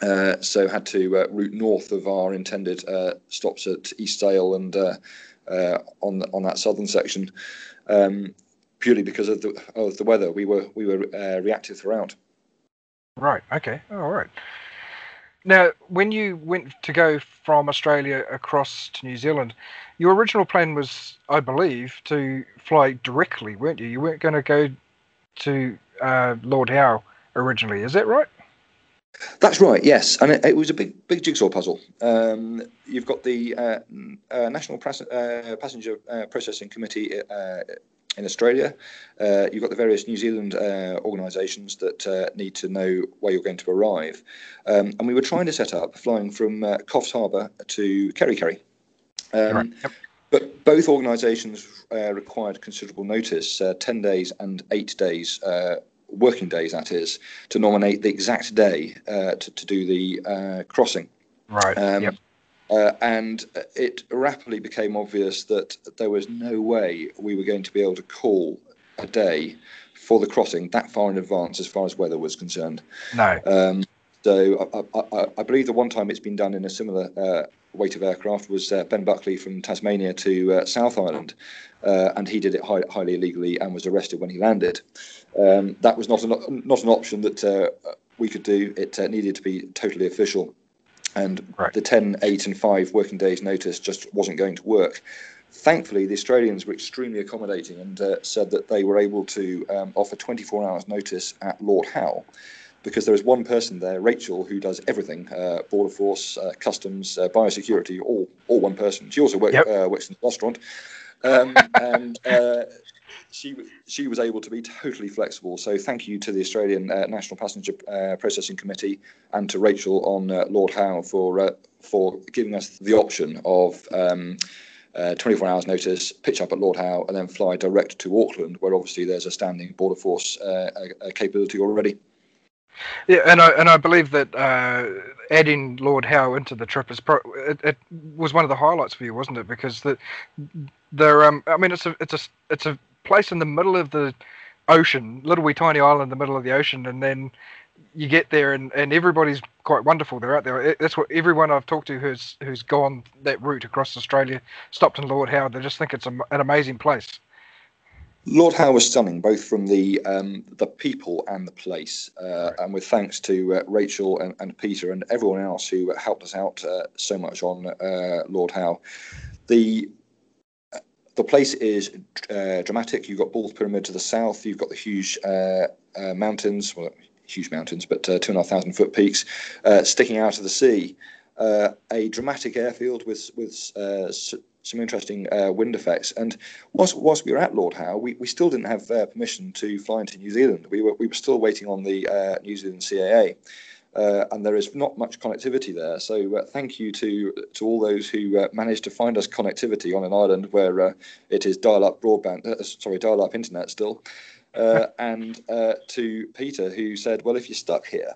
Uh, so had to route north of our intended stops at East Sale and on on that southern section. Um, purely because of the of the weather. We were we were uh, reactive throughout. Right. Okay. All right. Now, when you went to go from Australia across to New Zealand, your original plan was, I believe, to fly directly, weren't you? You weren't going to go to uh, Lord Howe originally. Is that right? That's right. Yes, and it, it was a big, big jigsaw puzzle. Um, you've got the uh, uh, National Pras- uh, Passenger uh, Processing Committee uh, in Australia. Uh, you've got the various New Zealand organisations that need to know where you're going to arrive, um, and we were trying to set up flying from Coffs Harbour to Kerikeri. Um, right. yep. But both organisations required considerable notice, ten days and eight days working days, that is, to nominate the exact day uh, to, to do the uh, crossing. Right. Um, yep. Uh, and it rapidly became obvious that there was no way we were going to be able to call a day for the crossing that far in advance as far as weather was concerned. No. Um, so I, I, I, believe the one time it's been done in a similar uh, weight of aircraft was uh, Ben Buckley from Tasmania to uh, South Island, uh, and he did it high, highly illegally and was arrested when he landed. Um, that was not an, not an option that uh, we could do. It uh, needed to be totally official, and right. the 10, 8, and 5 working days notice just wasn't going to work. Thankfully, the Australians were extremely accommodating and uh, said that they were able to um, offer 24 hours notice at Lord Howe because there is one person there, Rachel, who does everything: uh, border force, uh, customs, uh, biosecurity, all all one person. She also work, yep. Uh, works in the restaurant, um, *laughs* and uh, she she was able to be totally flexible. So thank you to the Australian uh, National Passenger uh, Processing Committee and to Rachel on uh, Lord Howe for uh, for giving us the option of. Um, uh, 24 hours notice, pitch up at Lord Howe, and then fly direct to Auckland, where obviously there's a standing border force uh, capability already. Yeah, and I and I believe that adding Lord Howe into the trip is pro- it, it, was one of the highlights for you, wasn't it? Because the there um I mean it's a it's a it's a place in the middle of the ocean, little wee tiny island in the middle of the ocean, and then you get there and, and everybody's quite wonderful. They're out there. That's what everyone I've talked to who's who's gone that route across Australia, stopped in Lord Howe. They just think it's a, an amazing place. Lord Howe was stunning, both from the um, the people and the place. Uh. And with thanks to uh, Rachel and, and, Peter and everyone else who helped us out uh, so much on uh, Lord Howe. The the place is uh, dramatic. You've got Ball's Pyramid to the south. You've got the huge uh, uh, mountains, well, huge mountains, but uh, two and a half thousand foot peaks uh, sticking out of the sea. Uh, a dramatic airfield with with some interesting wind effects. And whilst, whilst we were at Lord Howe, we, we still didn't have permission to fly into New Zealand. We were we were still waiting on the New Zealand CAA uh, and there is not much connectivity there. So uh, thank you to to all those who uh, managed to find us connectivity on an island where uh, it is dial-up broadband, uh, sorry, dial-up internet still, uh, *laughs* and to Peter who said, well, if you're stuck here.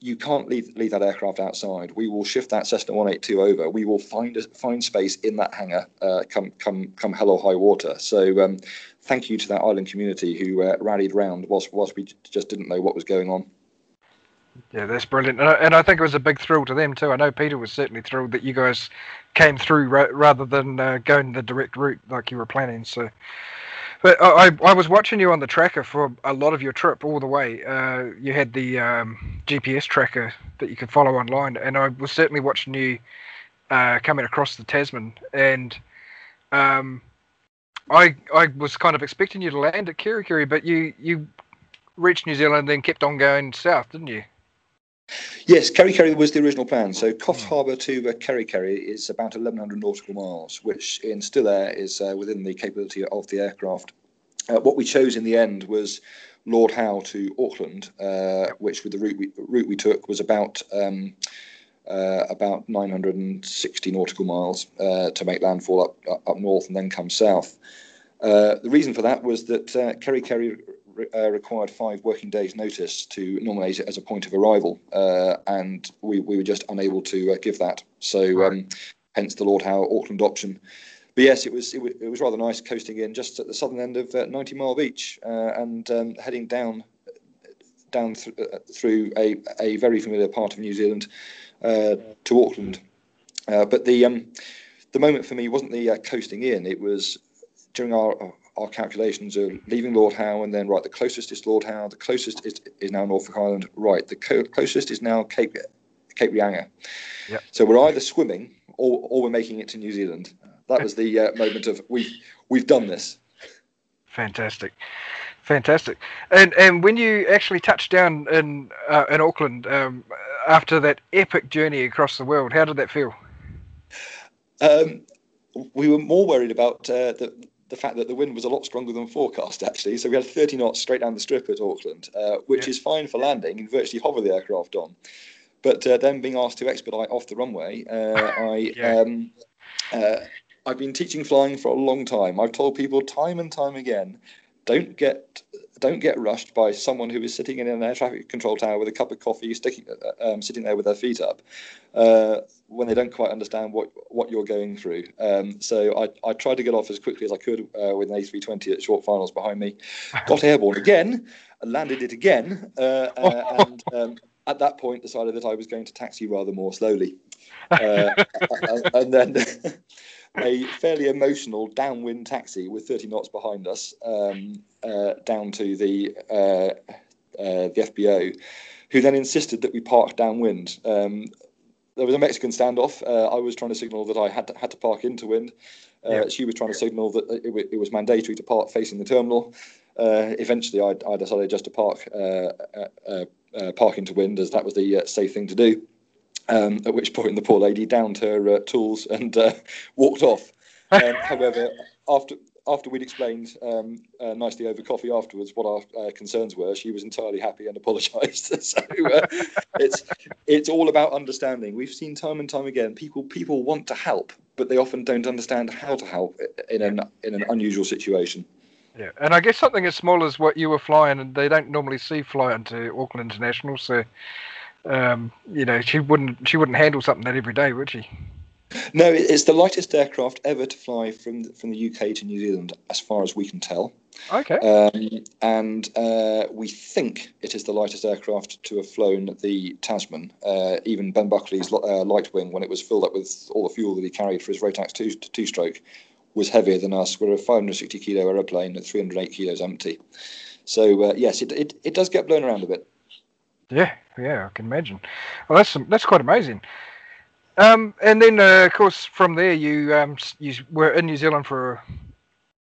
you can't leave, leave that aircraft outside. We will shift that Cessna 182 over. We will find a, find space in that hangar. come come come hell or high water. So um, thank you to that island community who rallied round whilst whilst we just didn't know what was going on. Yeah, that's brilliant, and I, think it was a big thrill to them too. I know Peter was certainly thrilled that you guys came through ra- rather than uh, going the direct route like you were planning. So, but I, I was watching you on the tracker for a lot of your trip all the way. Uh, you had the um, GPS tracker that you could follow online, and I was certainly watching you uh, coming across the Tasman, and um, I I was kind of expecting you to land at Kerikeri, but you you reached New Zealand and then kept on going south, didn't you? Yes, Kerikeri was the original plan. So Coffs Harbour to uh, Kerikeri is about 1,100 nautical miles, which in still air is uh, within the capability of the aircraft. Uh, what we chose in the end was Lord Howe to Auckland, uh, which with the route we, route we took was about um, uh, about 960 nautical miles uh, to make landfall up up north and then come south. the reason for that was that Kerikeri uh, required five working days' notice to nominate it as a point of arrival, uh, and we, we were just unable to uh, give that. So, um, hence the Lord Howe Auckland option. But yes, it was, it was, it was rather nice coasting in just at the southern end of uh, 90 Mile Beach uh, and um, heading down down th- uh, through a, a very familiar part of New Zealand to Auckland. but the um, the moment for me wasn't the coasting in; it was during our our calculations are leaving Lord Howe and then right the closest is Lord Howe, the closest is, is now Norfolk Island, right the co- closest is now Cape Cape Reinga. Yep. So we're either swimming or, or we're making it to New Zealand. That was the uh, moment of we've we've done this. Fantastic. Fantastic. And and when you actually touched down in uh, in Auckland um, after that epic journey across the world, how did that feel? Um, we were more worried about uh, the the fact that the wind was a lot stronger than forecast actually. So we had 30 knots straight down the strip at Auckland, uh, which yeah. is fine for landing and virtually hover the aircraft on. But uh, then being asked to expedite off the runway, uh, *laughs* I yeah. um, uh, I've been teaching flying for a long time. I've told people time and time again, don't get don't get rushed by someone who is sitting in an air traffic control tower with a cup of coffee, sticking, uh, um, sitting there with their feet up, uh, when they don't quite understand what, what you're going through. Um, so I, I tried to get off as quickly as I could uh, with an A320 at short finals behind me, *laughs* got airborne again, landed it again, uh, uh, and um, at that point decided that I was going to taxi rather more slowly. Uh, *laughs* and then *laughs* a fairly emotional downwind taxi with 30 knots behind us um, uh, down to the uh, uh, the FBO, who then insisted that we park downwind. Um, there was a Mexican standoff. Uh, I was trying to signal that I had to, had to park into wind. Uh, yeah. She was trying to signal that it, it, was mandatory to park facing the terminal. Uh, eventually, I, I, decided just to park park into wind, as that was the safe thing to do. Um, at which point the poor lady downed her uh, tools and uh, *laughs* walked off. Um, *laughs* however, after after we'd explained um, uh, nicely over coffee afterwards what our uh, concerns were, she was entirely happy and apologised. *laughs* so uh, it's it's all about understanding. We've seen time and time again people people want to help, but they often don't understand how to help in an in an unusual situation. Yeah, and I guess something as small as what you were flying, and they don't normally see fly into Auckland International, so um, you know, she wouldn't she wouldn't handle something that every day, would she? No, it's the lightest aircraft ever to fly from from the UK to New Zealand, as far as we can tell. Okay. Um, and uh, we think it is the lightest aircraft to have flown the Tasman. Uh, even Ben Buckley's uh, light wing, when it was filled up with all the fuel that he carried for his Rotax two two stroke, was heavier than us. We're a 560 kilo aeroplane at 308 kilos empty. So uh, yes, it, it it does get blown around a bit. Yeah, yeah, I can imagine. Well, that's that's quite amazing. Um, and then, uh, of course, from there, you um, you were in New Zealand for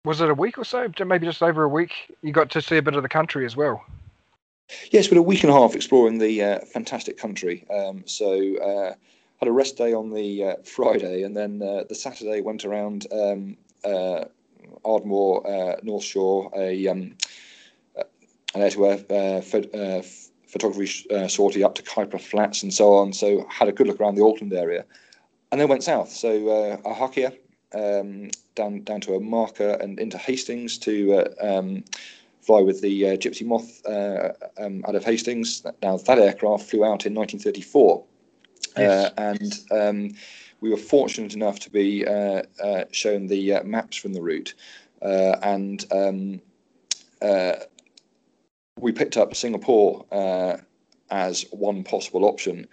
was it a week or so? Maybe just over a week. You got to see a bit of the country as well. Yes, had a week and a half exploring the uh, fantastic country. Um, so uh, had a rest day on the uh, Friday, and then uh, the Saturday went around um, uh, Ardmore, uh, North Shore, a um, an air-to-air photography uh, sortie up to Kaipara Flats and so on. So had a good look around the Auckland area, and then went south. So uh, Ahakia um, down down to a marker and into Hastings to uh, um, fly with the uh, Gipsy Moth uh, um, out of Hastings. Now that aircraft flew out in 1934, yes. Uh, and um, we were fortunate enough to be uh, shown the maps from the route, and um, we picked up Singapore uh, as one possible option,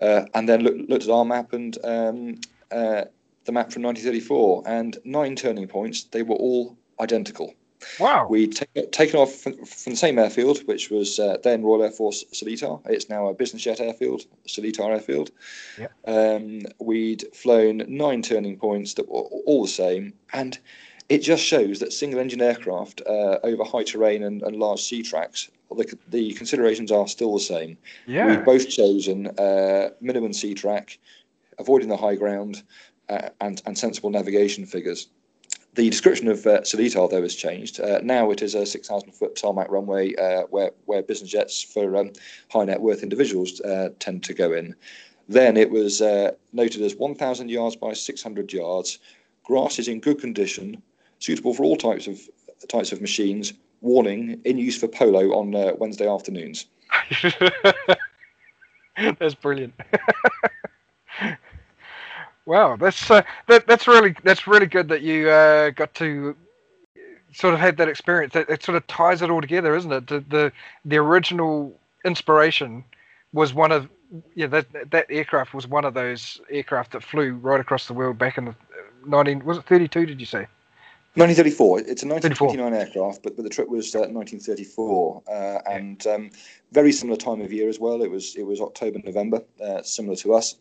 uh, and then look, looked at our map and um, uh, the map from 1934, and nine turning points. They were all identical. Wow. We'd take, taken off from, from, the same airfield, which was uh, then Royal Air Force Seletar. It's now a business jet airfield, Seletar Airfield. Yeah. Um, we'd flown nine turning points that were all the same, and it just shows that single engine aircraft uh, over high terrain and, and, large sea tracks, the, the considerations are still the same. Yeah. We've both chosen uh, minimum sea track, avoiding the high ground, uh, and, and sensible navigation figures. The description of uh, Seletar, though, has changed. Uh, now it is a 6,000 foot tarmac runway uh, where, where business jets for um, high net worth individuals uh, tend to go in. Then it was uh, noted as 1,000 yards by 600 yards. Grass is in good condition, suitable for all types of types of machines. Warning: in use for polo on uh, Wednesday afternoons. *laughs* that's brilliant. *laughs* wow, that's uh, that, that's really that's really good that you uh, got to sort of had that experience. That it sort of ties it all together, isn't it? The the, the original inspiration was one of yeah that that aircraft was one of those aircraft that flew right across the world back in the 19 was it 32 did you say 1934. It's a 1929 aircraft, but, but the trip was uh, 1934, uh, and um, very similar time of year as well. It was it was October November, uh, similar to us.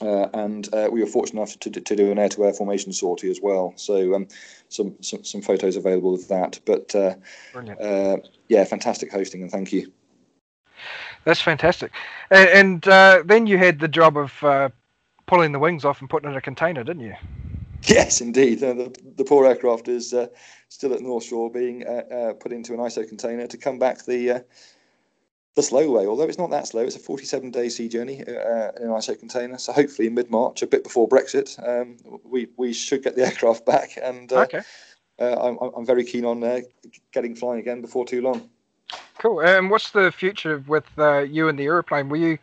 uh, and uh, we were fortunate enough to, to do an air-to-air formation sortie as well. So um, some, some, some photos available of that. But uh, uh, yeah, fantastic hosting, and thank you. That's fantastic. And, and uh, then you had the job of uh, pulling the wings off and putting it in a container, didn't you? *laughs* Yes, indeed. the, the poor aircraft is still at North Shore, being put into an ISO container to come back the the slow way, although it's not that slow. It's a 47 day sea journey uh, in an ISO container. So hopefully in mid March, a bit before Brexit, um, we we should get the *laughs* aircraft back. And uh, okay. uh, I'm, I'm very keen on uh, getting flying again before too long. Cool. And what's the future with uh, you and the aeroplane? Will you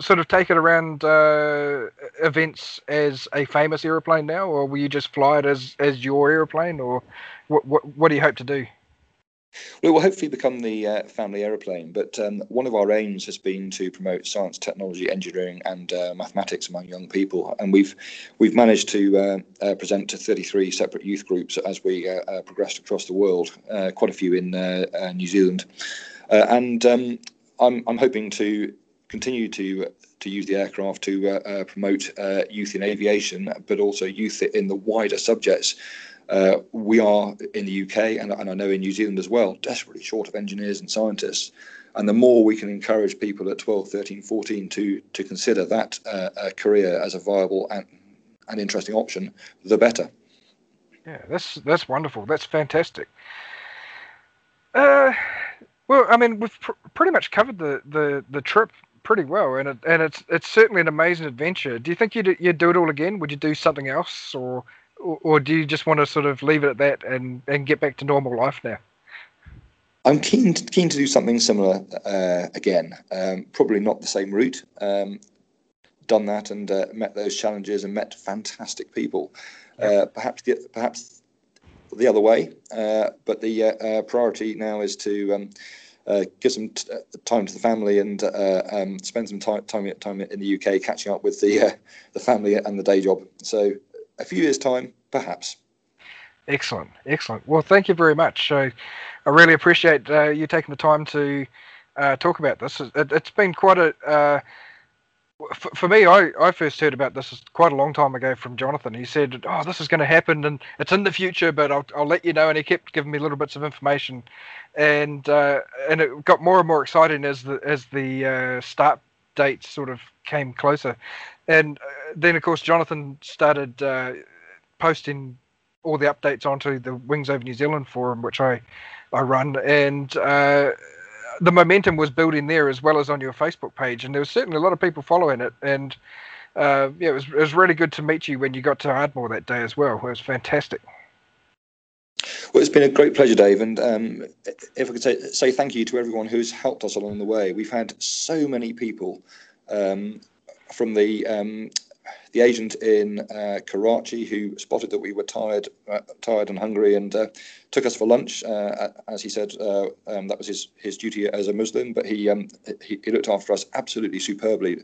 sort of take it around uh, events as a famous aeroplane now, or will you just fly it as, as your aeroplane, or what, what, what do you hope to do? It will hopefully become the uh, family aeroplane, but um, one of our aims has been to promote science, technology, engineering, and uh, mathematics among young people, and we've we've managed to uh, uh present to 33 separate youth groups as we uh, uh, progressed across the world, quite a few in New Zealand, and um, I'm I'm hoping to continue to to use the aircraft to promote youth in aviation, but also youth in the wider subjects. Uh, we are in the UK and, and I know in New Zealand as well, desperately short of engineers and scientists. And the more we can encourage people at 12, 13, 14 to, to consider that uh, career as a viable and, and interesting option, the better. Yeah, that's that's wonderful. That's fantastic. Uh, well, I mean, we've pr- pretty much covered the, the, the trip pretty well, and it, and it's it's certainly an amazing adventure. Do you think you'd you'd do it all again? Would you do something else, or or, or do you just want to sort of leave it at that and, and get back to normal life now? I'm keen to, keen to do something similar uh, again. Um, probably not the same route. Um, done that and uh, met those challenges and met fantastic people. Uh, perhaps the, perhaps the other way, uh, but the uh, uh, priority now is to um, give some t- time to the family and um, spend some time, time time in the UK, catching up with the the family and the day job. So a few years' time, perhaps. Excellent, excellent. Well, thank you very much. I, I really appreciate uh, you taking the time to uh, talk about this. It, has been quite a. Uh, for, for me, I, I first heard about this quite a long time ago from Jonathan. He said, "Oh, this is going to happen, and it's in the future, but I'll, I'll let you know." And he kept giving me little bits of information, and uh, and it got more and more exciting as the as the uh, start date sort of came closer. And uh, then, of course, Jonathan started uh, posting all the updates onto the Wings Over New Zealand forum, which I, I run. And uh, the momentum was building there as well as on your Facebook page. And there was certainly a lot of people following it. And uh, yeah, it was, it was really good to meet you when you got to Ardmore that day as well. It was fantastic. Well, it's been a great pleasure, Dave. And um, if I could say, say thank you to everyone who's helped us along the way. We've had so many people um, from the um, the agent in uh, Karachi who spotted that we were tired, uh, tired and hungry, and uh, took us for lunch. Uh, as he said, uh, um, that was his his duty as a Muslim, but he, um, he, he looked after us absolutely superbly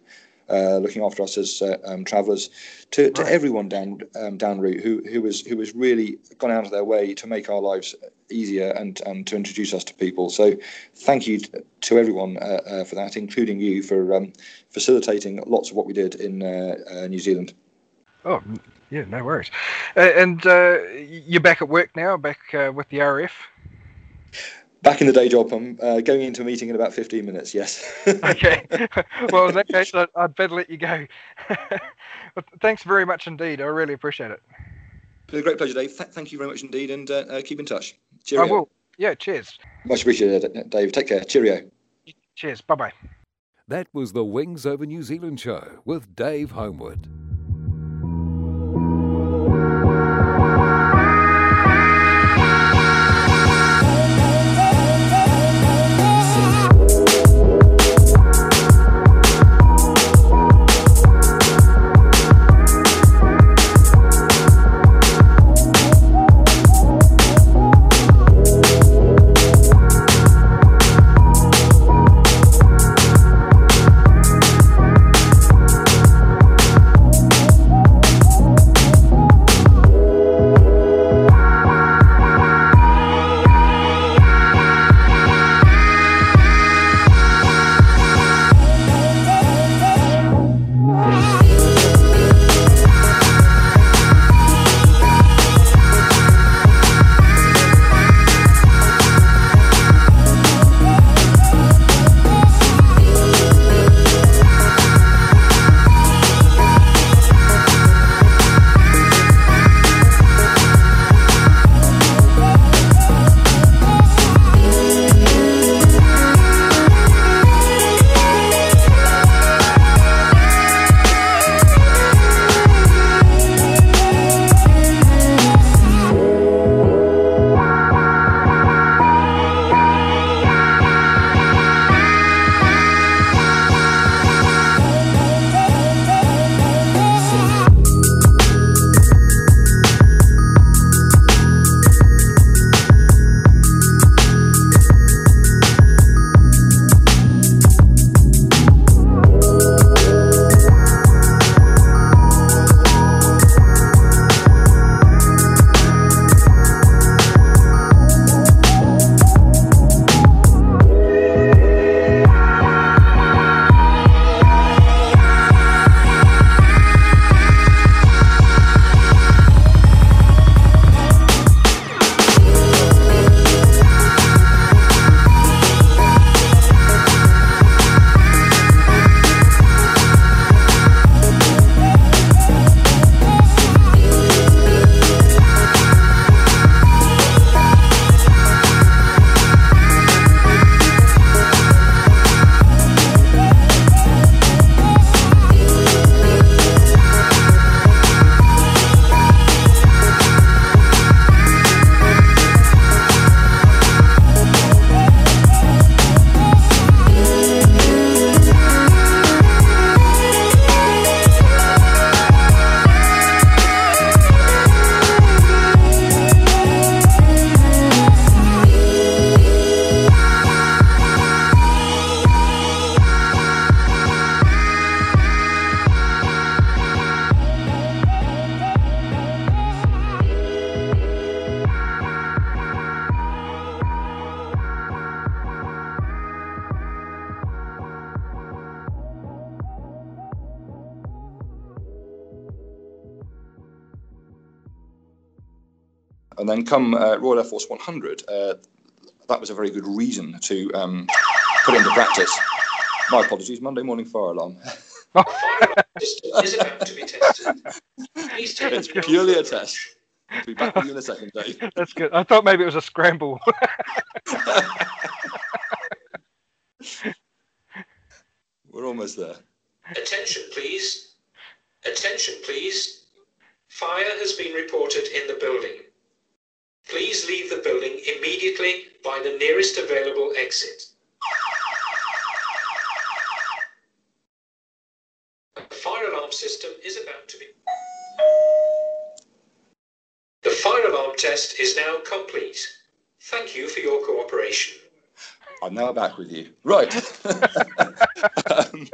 uh, looking after us as uh, um, travellers, to, to right. everyone down um, down route who who was who was really gone out of their way to make our lives easier and and to introduce us to people. So thank you to everyone uh, uh, for that, including you for um, facilitating lots of what we did in uh, uh, New Zealand. Oh yeah, no worries. and you're back at work now, back with the RF back in the day job. I'm uh, going into a meeting in about 15 minutes. Yes. *laughs* okay. Well, in that case, I'd, I'd better let you go. *laughs* well, thanks very much indeed. I really appreciate it. It's been a great pleasure, Dave. Th- thank you very much indeed, and uh, uh, keep in touch. Cheerio. I will. Yeah. Cheers. Much appreciated, Dave. Take care. Cheerio. Cheers. Bye bye. That was the Wings Over New Zealand show with Dave Homewood. Come uh, Royal Air Force 100, uh, that was a very good reason to um, put it into practice. My apologies, Monday morning fire alarm. is about to be tested. Please take it's purely a test. I'll be back with you in a second, Dave. *laughs* That's good. I thought maybe it was a scramble. *laughs* We're almost there. Attention, please. Attention, please. Fire has been reported in the building. Please leave the building immediately by the nearest available exit. The fire alarm system is about to be. The fire alarm test is now complete. Thank you for your cooperation. I'm now back with you. Right. *laughs* um,